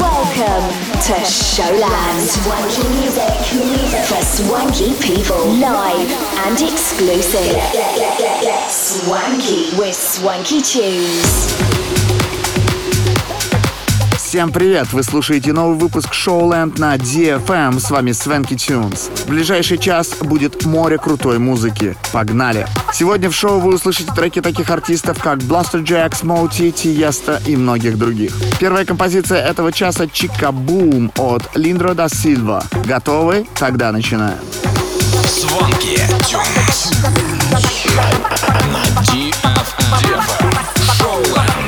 Welcome to Showland. Swanky music for swanky people. Live and exclusive. Swanky with swanky tunes. Всем привет! Вы слушаете новый выпуск Showland на DFM. С вами Свенки Тюнс. В ближайший час будет море крутой музыки. Погнали! Сегодня в шоу вы услышите треки таких артистов, как Blaster Jacks, Moti, Tiesto и многих других. Первая композиция этого часа Чика Бум от Линдро да Сильва. Готовы? Тогда начинаем. Звонки Тюнс. На DFM. Шоуленд.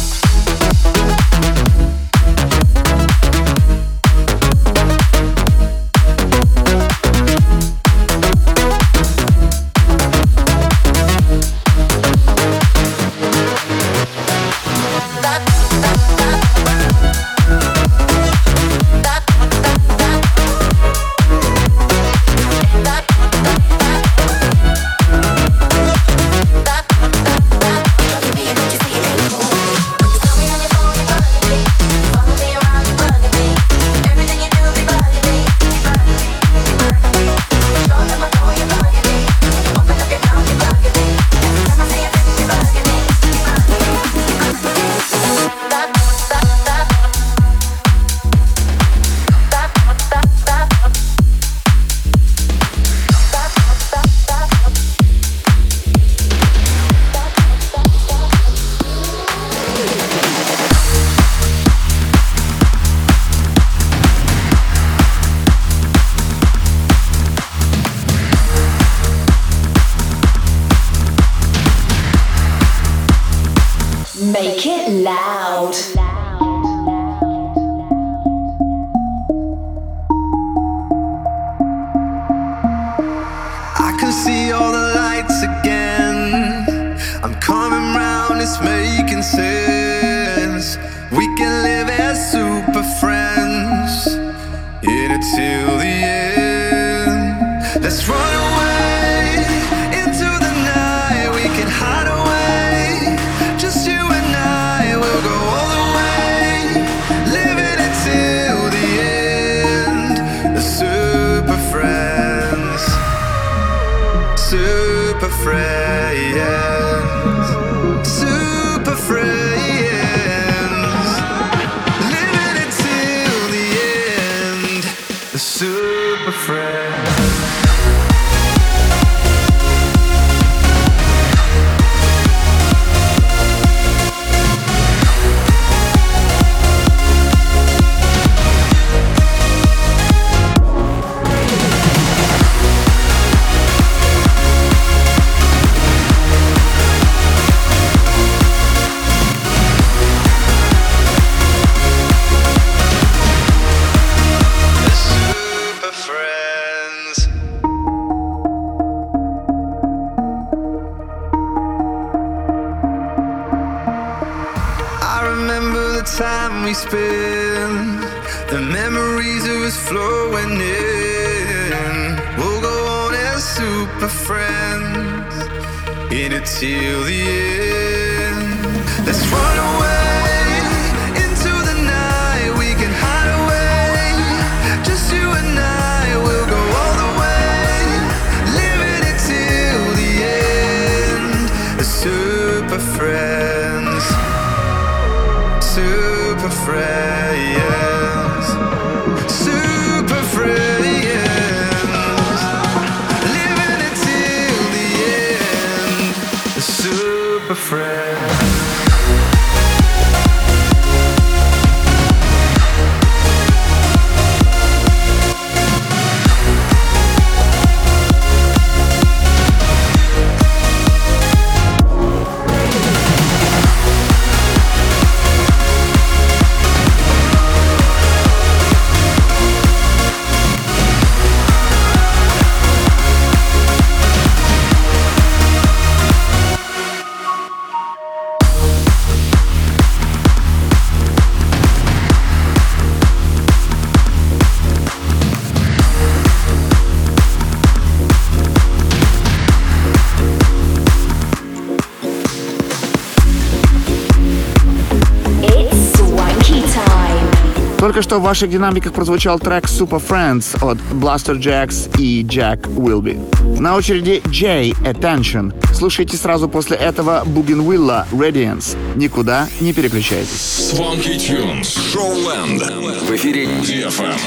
We can live as super friends in it till the end. friend. Только что в ваших динамиках прозвучал трек Super Friends от Blaster Jacks и Jack Wilby. На очереди Jay Attention. Слушайте сразу после этого Bougainvillea Radiance. Никуда не переключайтесь. Swanky Tunes. Showland. В эфире DFM.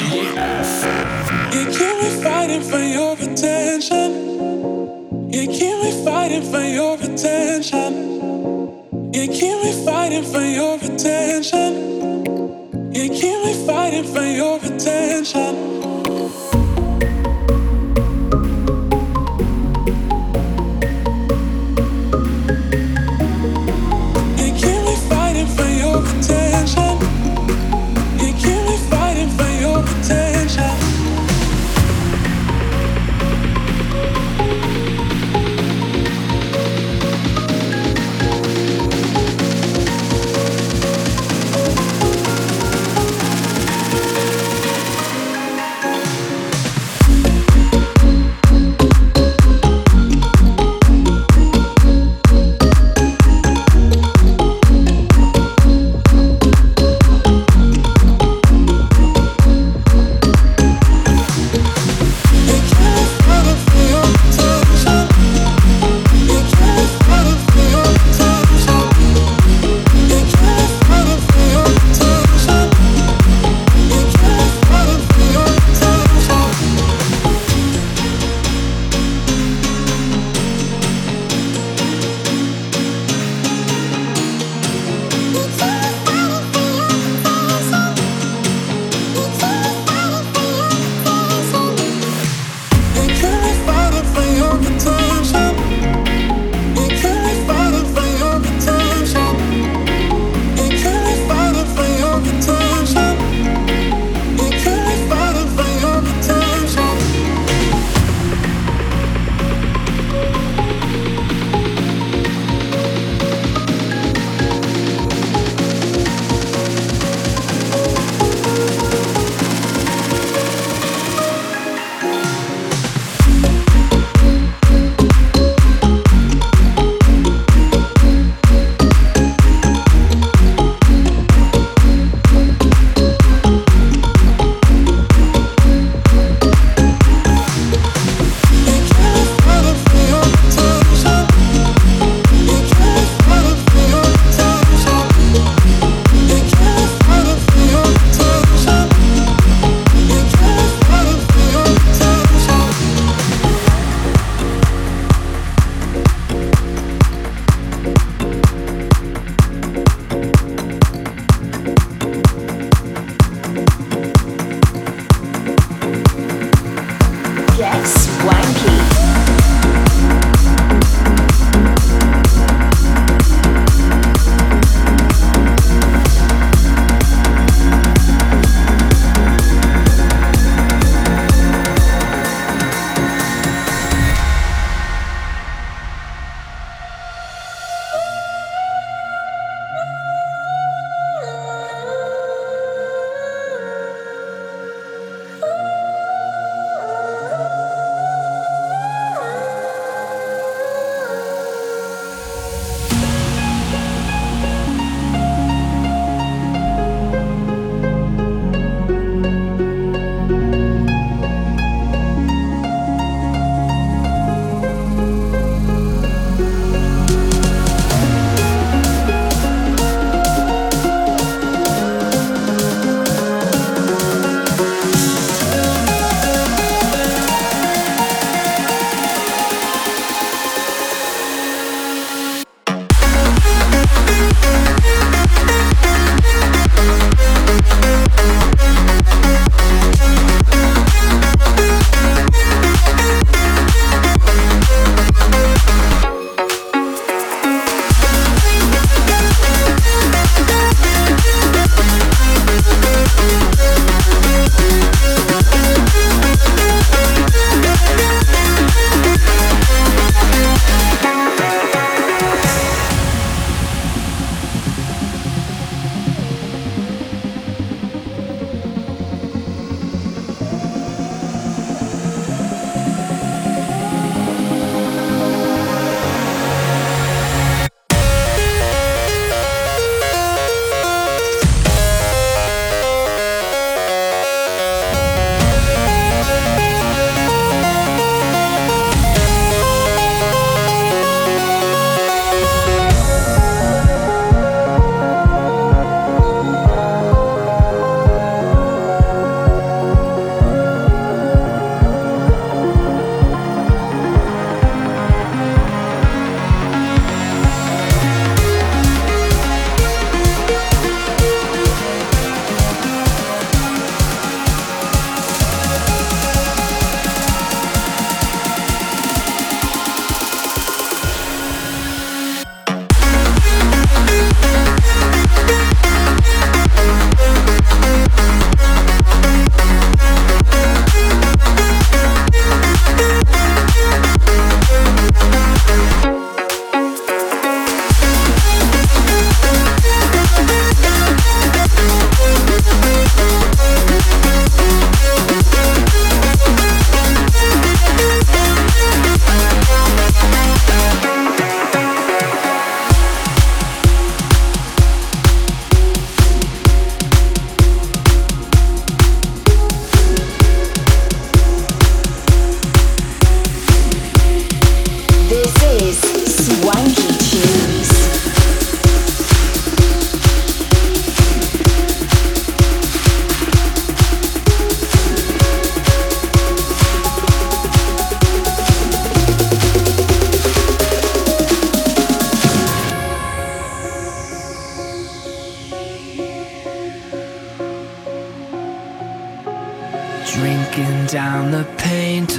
You keep me fighting for your attention. You keep me fighting for your attention. You keep me fighting for your attention. You keep me fighting for your attention.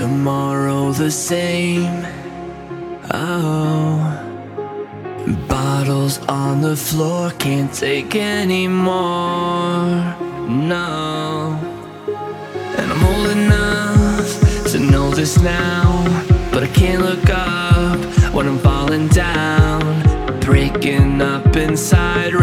Tomorrow the same. Oh, bottles on the floor, can't take anymore. No, and I'm old enough to know this now, but I can't look up when I'm falling down, breaking up inside,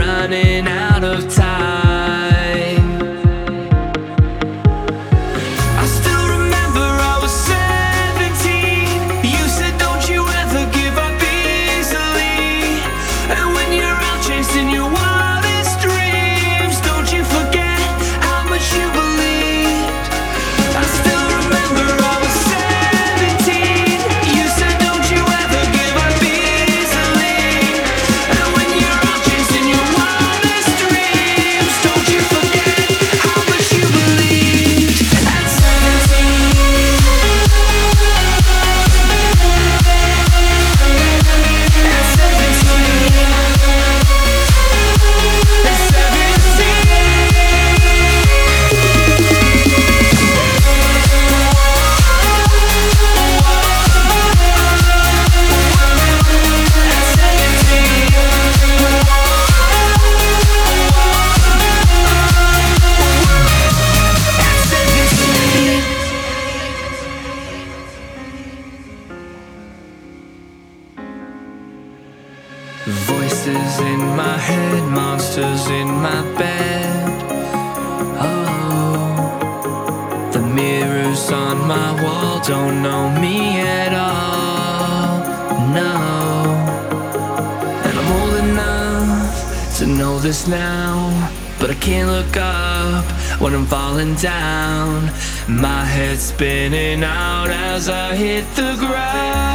Voices in my head, monsters in my bed. Oh, the mirrors on my wall don't know me at all. No, and I'm old enough to know this now. But I can't look up when I'm falling down. My head's spinning out as I hit the ground.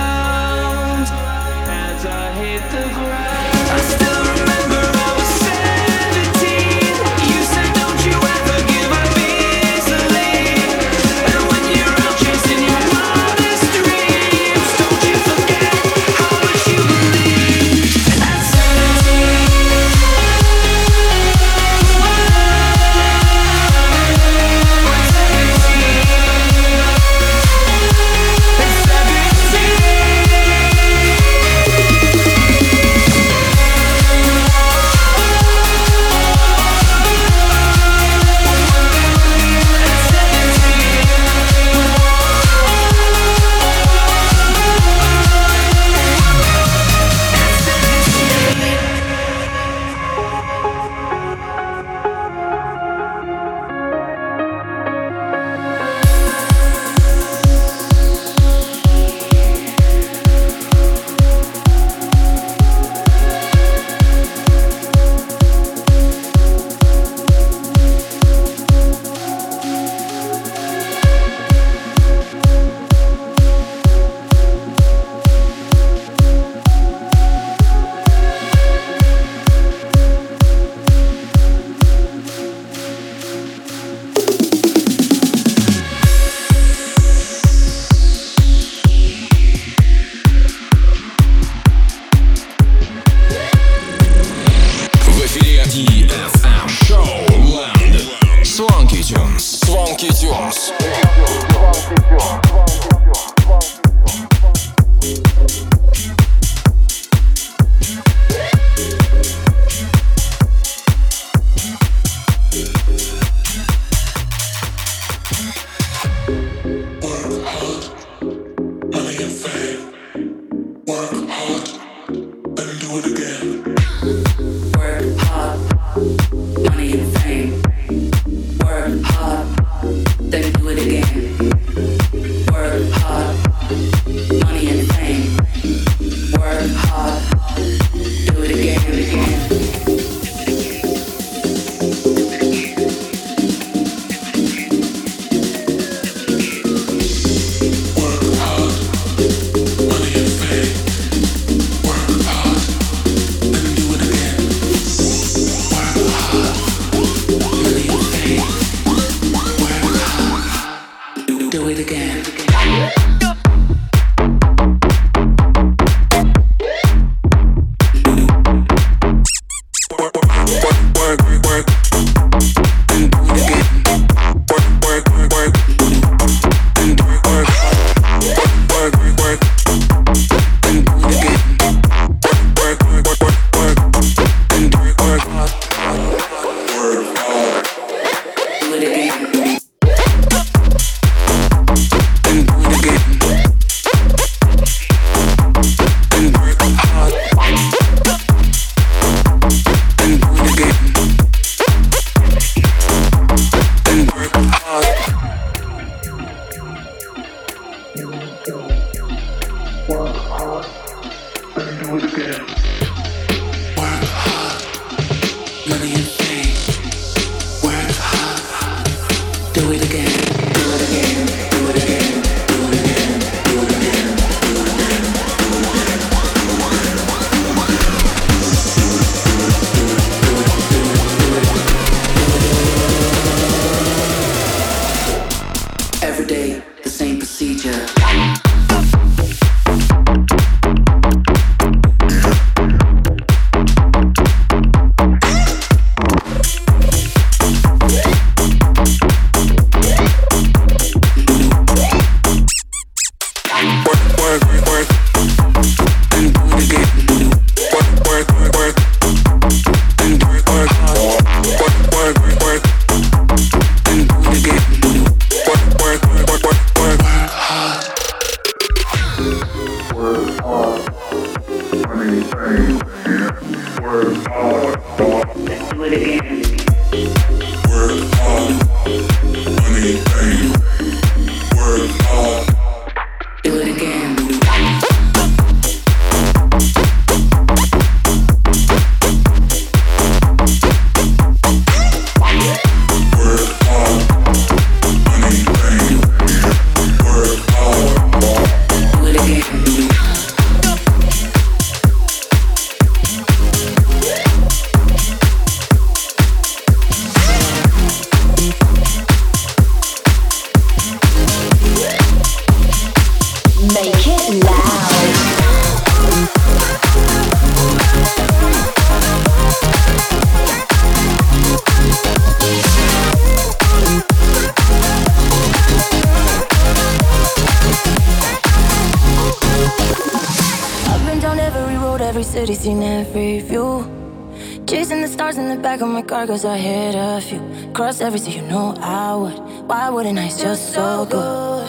Cause I hit a few. Cross every sea, you know I would. Why wouldn't I? It's just so good.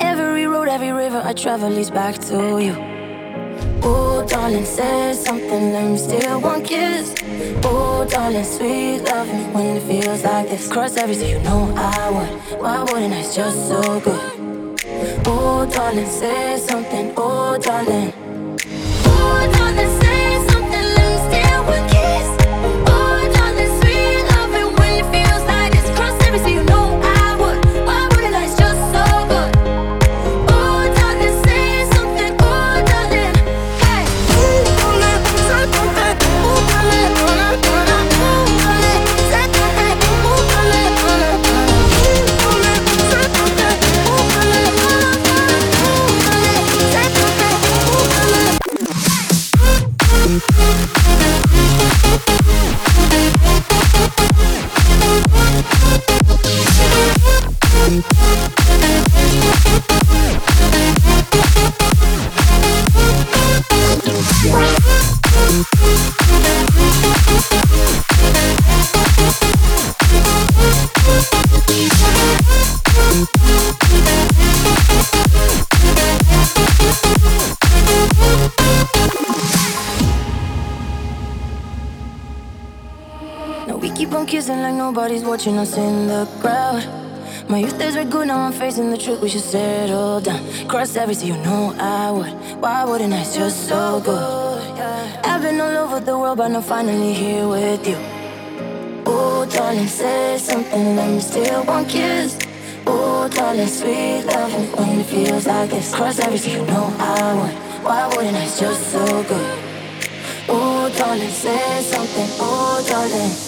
Every road, every river I travel leads back to you. Oh, darling, say something, let me steal one kiss. Oh, darling, sweet loving when it feels like this. Cross every sea, you know I would. Why wouldn't I? It's just so good. Oh, darling, say something. Oh, darling. Nobody's watching us in the crowd. My youth days were good, now I'm facing the truth. We should settle down. Cross every sea, you know I would. Why wouldn't I? It's just so good. I've been all over the world, but I'm finally here with you. Oh, darling, say something, let me steal one kiss. Oh, darling, sweet loving when it feels like this. Cross every sea, you know I would. Why wouldn't I? It's just so good. Oh, darling, say something. Oh, darling.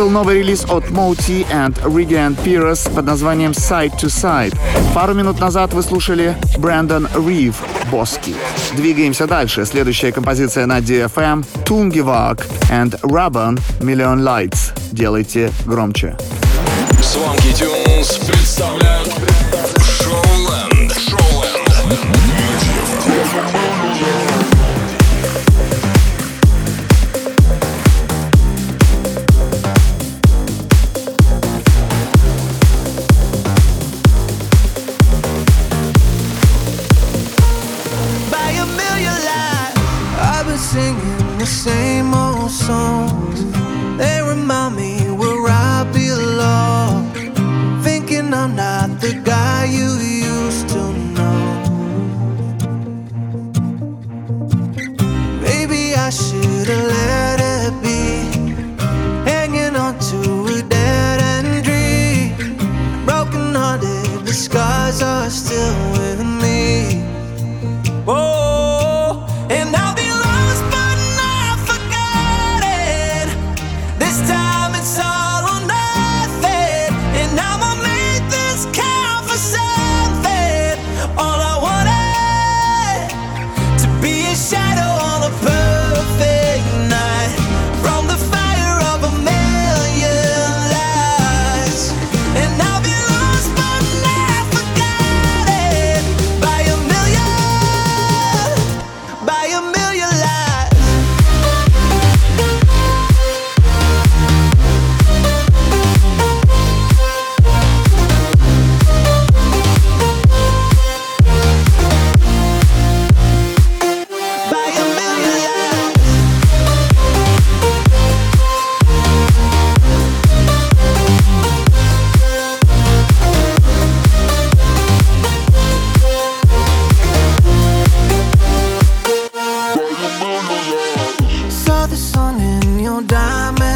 был новый релиз от Moti and Regan Pierce под названием Side to Side. Пару минут назад вы слушали Брэндон Рив Боски. Двигаемся дальше. Следующая композиция на DFM Tungivak and Raban Million Lights. Делайте громче. Swanky Tunes представляют Amén.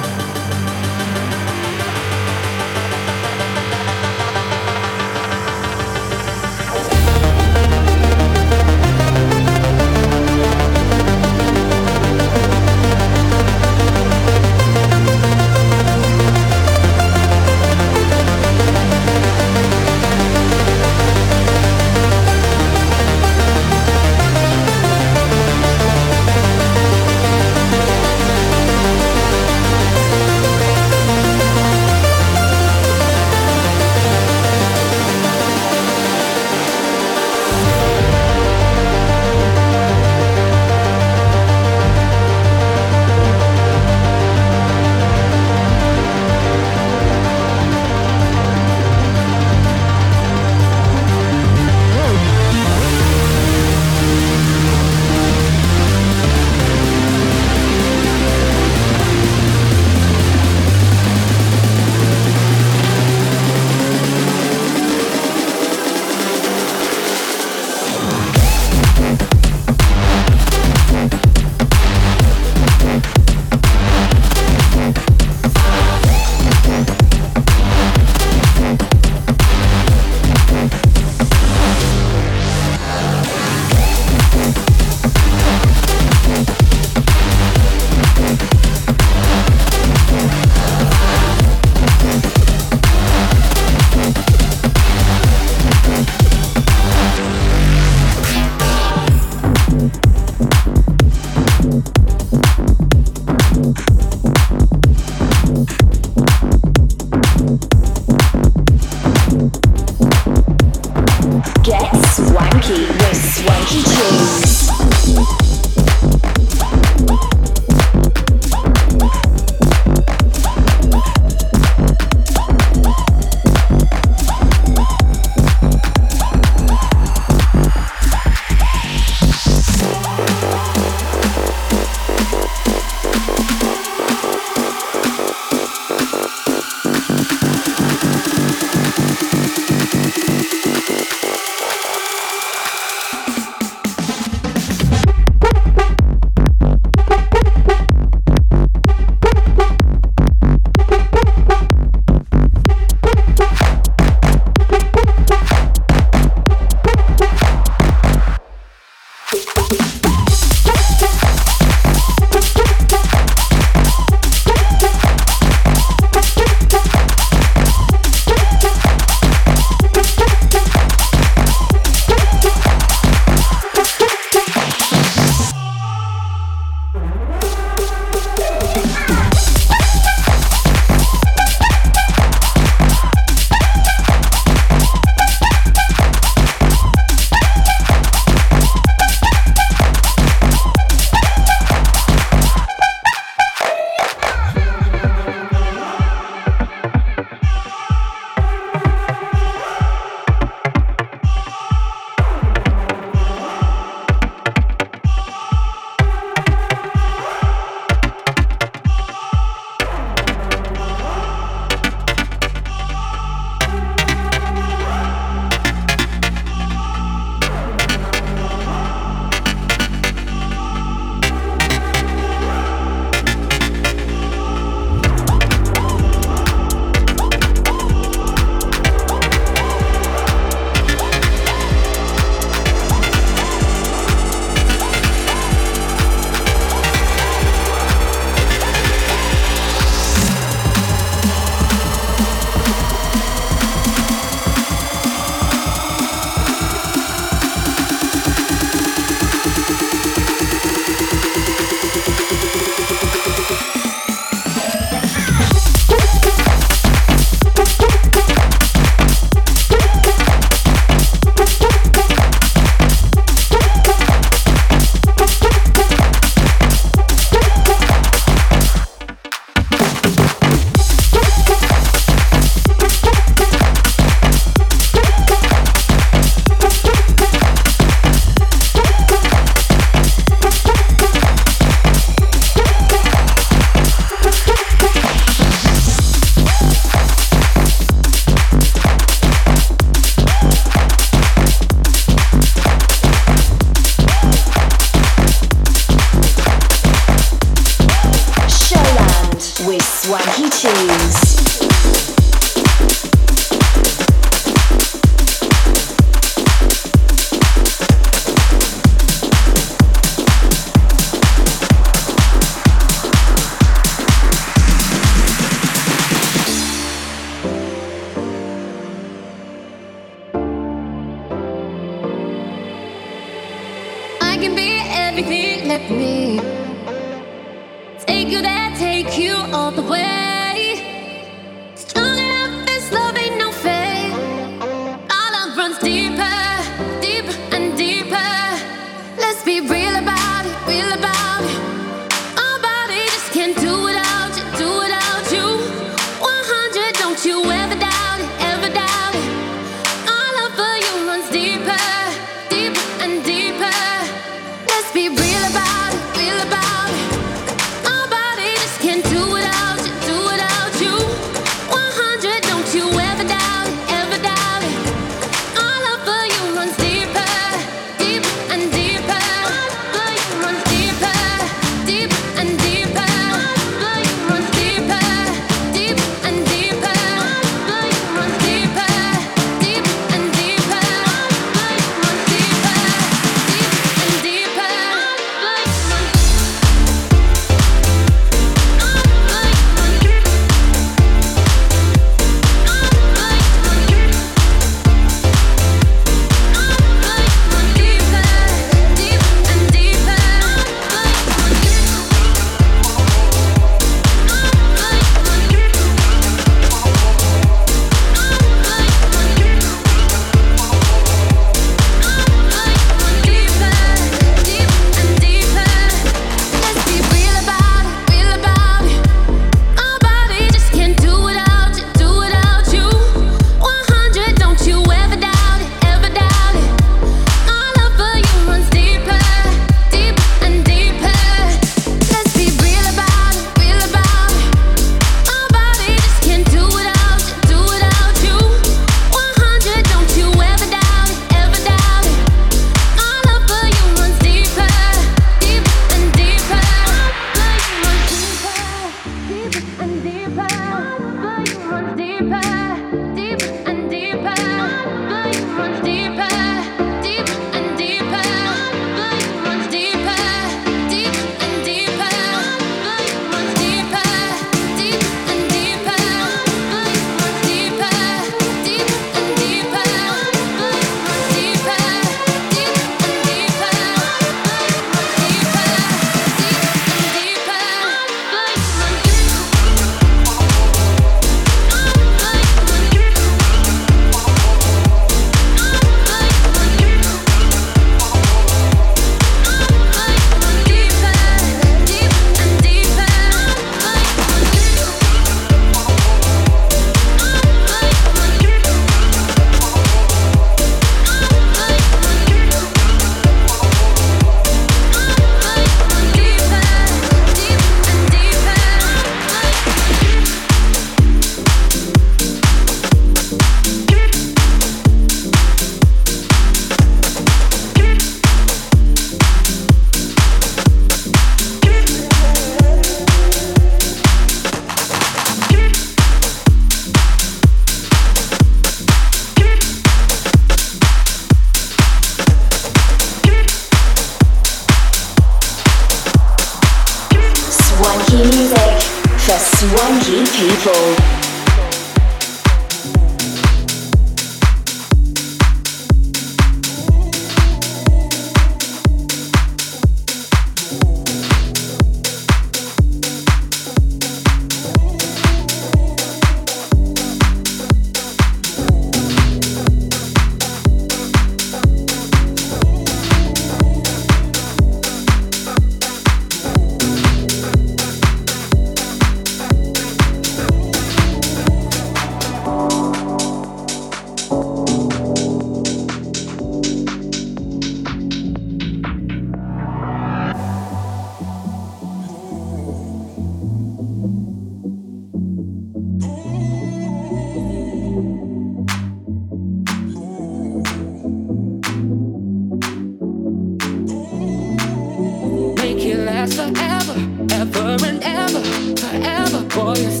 It's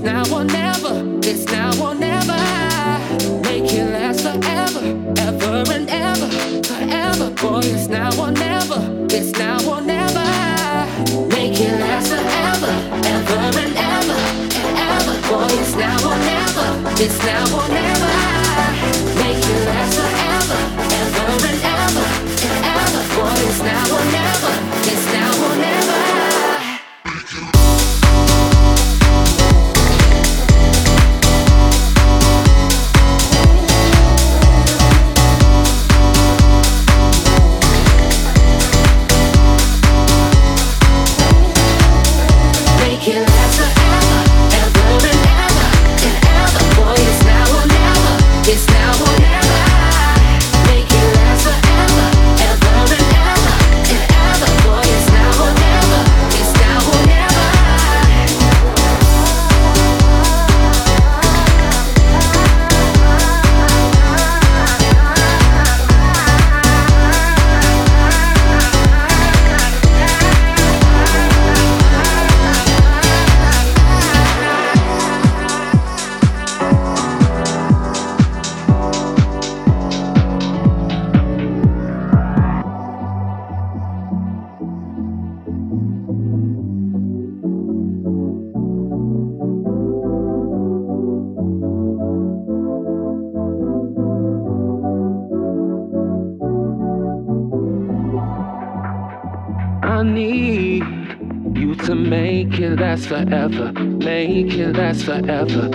forever.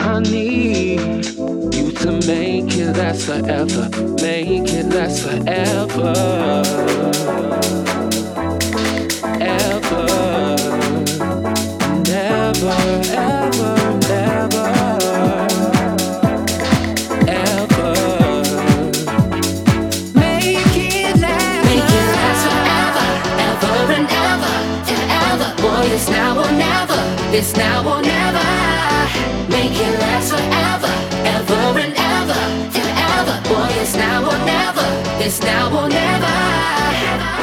I need you to make it last forever. Make it last forever. Ever. Never, ever, It's now or never. Make it last forever, ever and ever, and ever. Boy, it's now or never. It's now or never.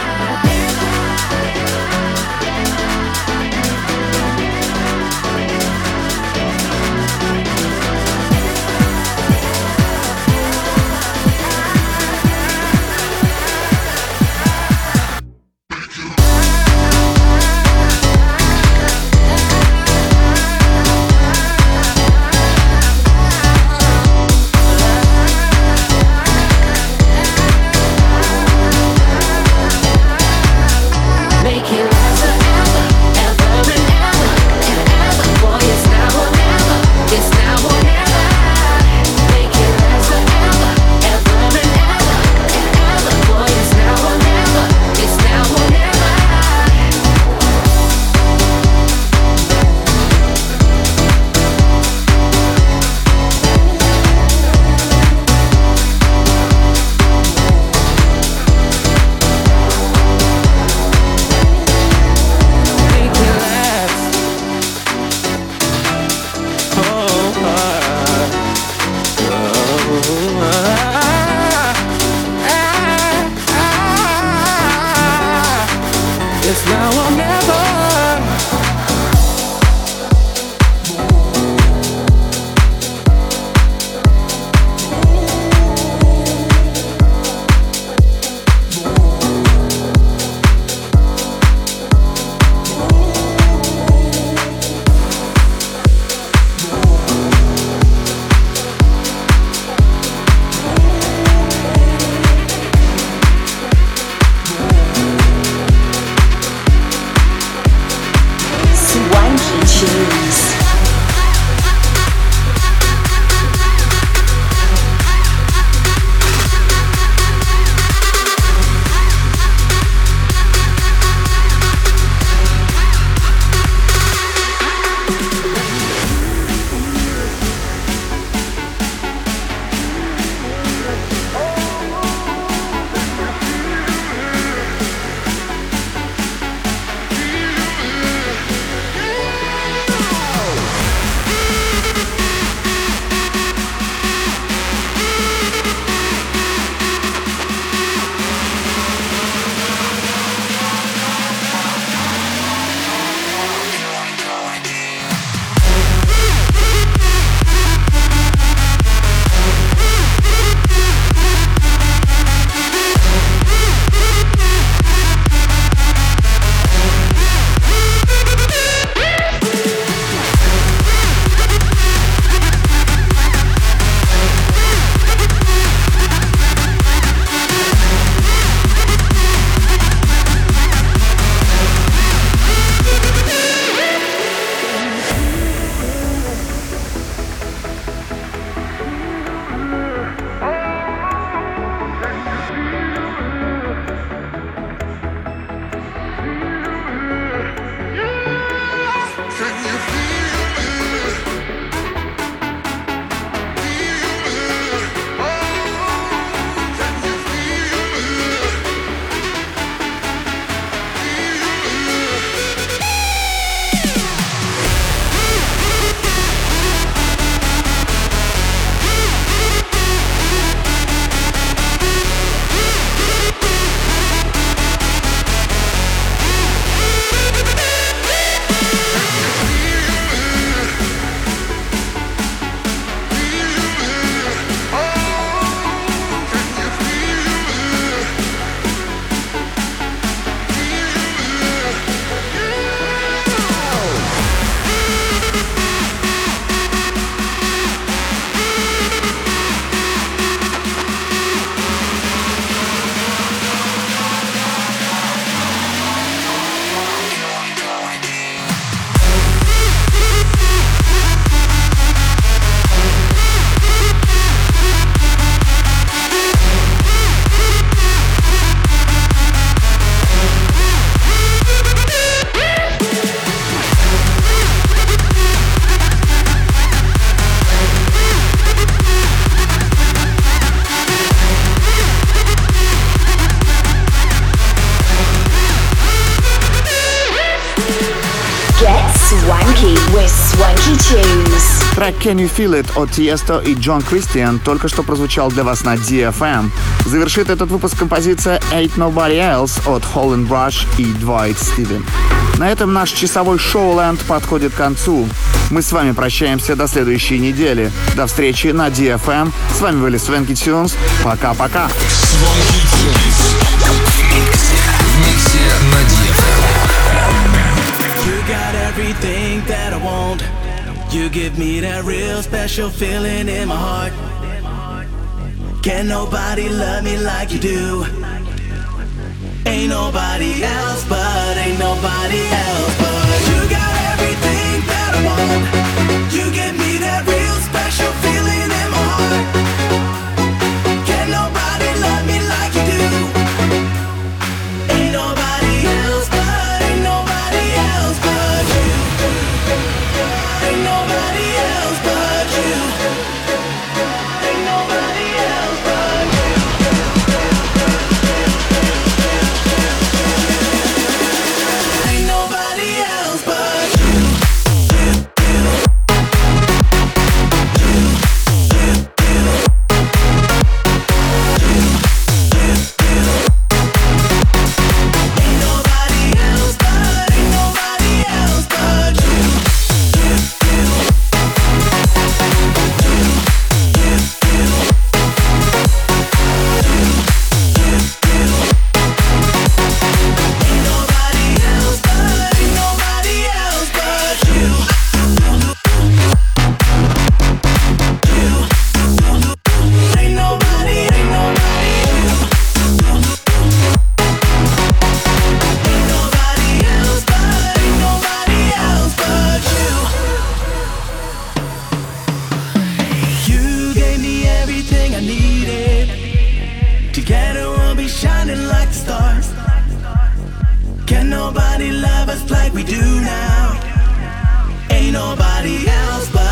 together Трек Can You Feel It от Tiesto и Джон Кристиан только что прозвучал для вас на DFM. Завершит этот выпуск композиция Ain't Nobody Else от Holland Brush и Dwight Steven. На этом наш часовой шоу-ленд подходит к концу. Мы с вами прощаемся до следующей недели. До встречи на DFM. С вами были Свенки Тюнс. Пока-пока. You got everything that I want. You give me that real special feeling in my heart. Can nobody love me like you do? Ain't nobody else, but ain't nobody else, but you got everything that I want. You give me that real special feeling nobody love us like we do now? Ain't nobody else but,